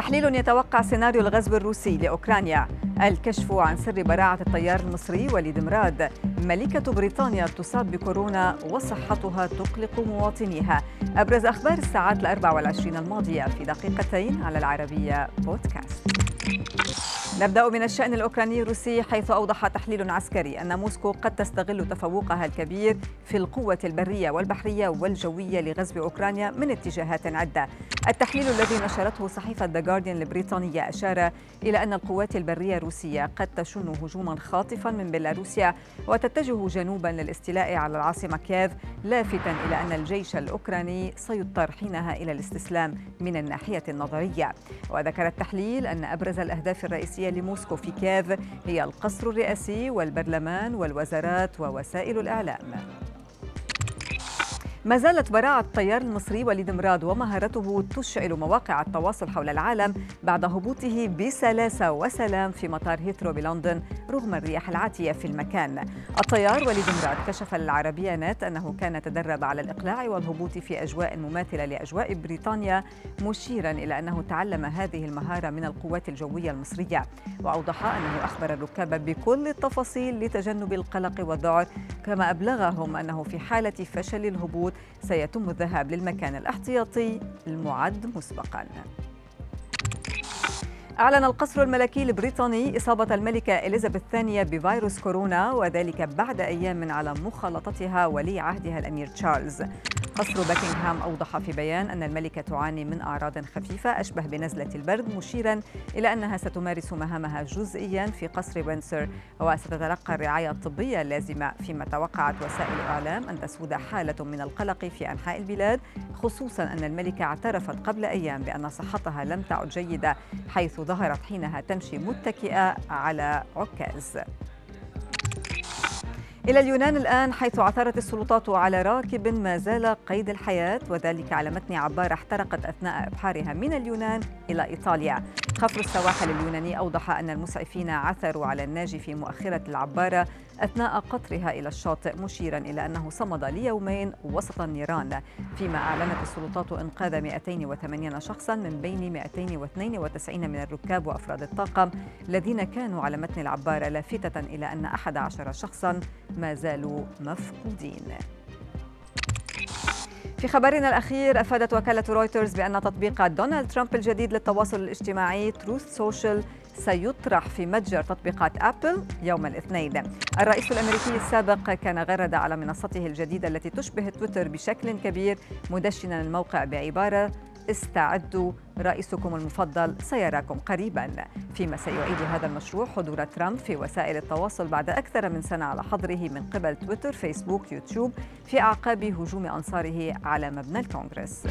تحليل يتوقع سيناريو الغزو الروسي لأوكرانيا. الكشف عن سر براعة الطيار المصري وليد مراد. ملكة بريطانيا تصاب بكورونا وصحتها تقلق مواطنيها. أبرز أخبار الساعات الأربع والعشرين الماضية في دقيقتين على العربية بودكاست. نبدأ من الشأن الأوكراني الروسي حيث أوضح تحليل عسكري أن موسكو قد تستغل تفوقها الكبير في القوة البرية والبحرية والجوية لغزو أوكرانيا من اتجاهات عدة. التحليل الذي نشرته صحيفة ذا جارديان البريطانية أشار إلى أن القوات البرية الروسية قد تشن هجوما خاطفا من بيلاروسيا وتتجه جنوبا للاستيلاء على العاصمة كييف لافتا إلى أن الجيش الأوكراني سيضطر حينها إلى الاستسلام من الناحية النظرية. وذكر التحليل أن أبرز الأهداف الرئيسية لموسكو في كييف هي القصر الرئاسي والبرلمان والوزارات ووسائل الإعلام. ما زالت براعة الطيار المصري وليد مراد ومهارته تشعل مواقع التواصل حول العالم بعد هبوطه بسلاسة وسلام في مطار هيثرو بلندن رغم الرياح العاتية في المكان. الطيار وليد مراد كشف للعربية نت أنه كان تدرب على الإقلاع والهبوط في أجواء مماثلة لأجواء بريطانيا مشيرا إلى أنه تعلم هذه المهارة من القوات الجوية المصرية. وأوضح أنه أخبر الركاب بكل التفاصيل لتجنب القلق والذعر كما أبلغهم أنه في حالة فشل الهبوط سيتم الذهاب للمكان الاحتياطي المعد مسبقاً. أعلن القصر الملكي البريطاني إصابة الملكة إليزابيث الثانية بفيروس كورونا وذلك بعد أيام على مخالطتها ولي عهدها الأمير تشارلز. قصر باكنغهام أوضح في بيان أن الملكة تعاني من أعراض خفيفة أشبه بنزلة البرد مشيرا إلى أنها ستمارس مهامها جزئيا في قصر وينسر وستتلقى الرعاية الطبية اللازمة فيما توقعت وسائل الإعلام أن تسود حالة من القلق في أنحاء البلاد خصوصا أن الملكة اعترفت قبل أيام بأن صحتها لم تعد جيدة حيث ظهرت حينها تمشي متكئة على عكاز. إلى اليونان الآن حيث عثرت السلطات على راكب ما زال قيد الحياة وذلك على متن عبارة احترقت أثناء إبحارها من اليونان إلى إيطاليا. خفر السواحل اليوناني أوضح أن المسعفين عثروا على الناجي في مؤخرة العبارة أثناء قطرها إلى الشاطئ مشيرا إلى أنه صمد ليومين وسط النيران. فيما أعلنت السلطات إنقاذ 280 شخصا من بين 292 من الركاب وأفراد الطاقم الذين كانوا على متن العبارة لافتة إلى أن 11 شخصا ما زالوا مفقودين. في خبرنا الأخير أفادت وكالة رويترز بأن تطبيق دونالد ترامب الجديد للتواصل الاجتماعي تروث سوشيال سيطرح في متجر تطبيقات أبل يوم الاثنين. الرئيس الأمريكي السابق كان غرد على منصته الجديدة التي تشبه تويتر بشكل كبير مدشنا الموقع بعبارة استعدوا رئيسكم المفضل سيراكم قريبا. فيما سيعيد هذا المشروع حضور ترامب في وسائل التواصل بعد أكثر من سنة على حظره من قبل تويتر فيسبوك يوتيوب في أعقاب هجوم أنصاره على مبنى الكونغرس.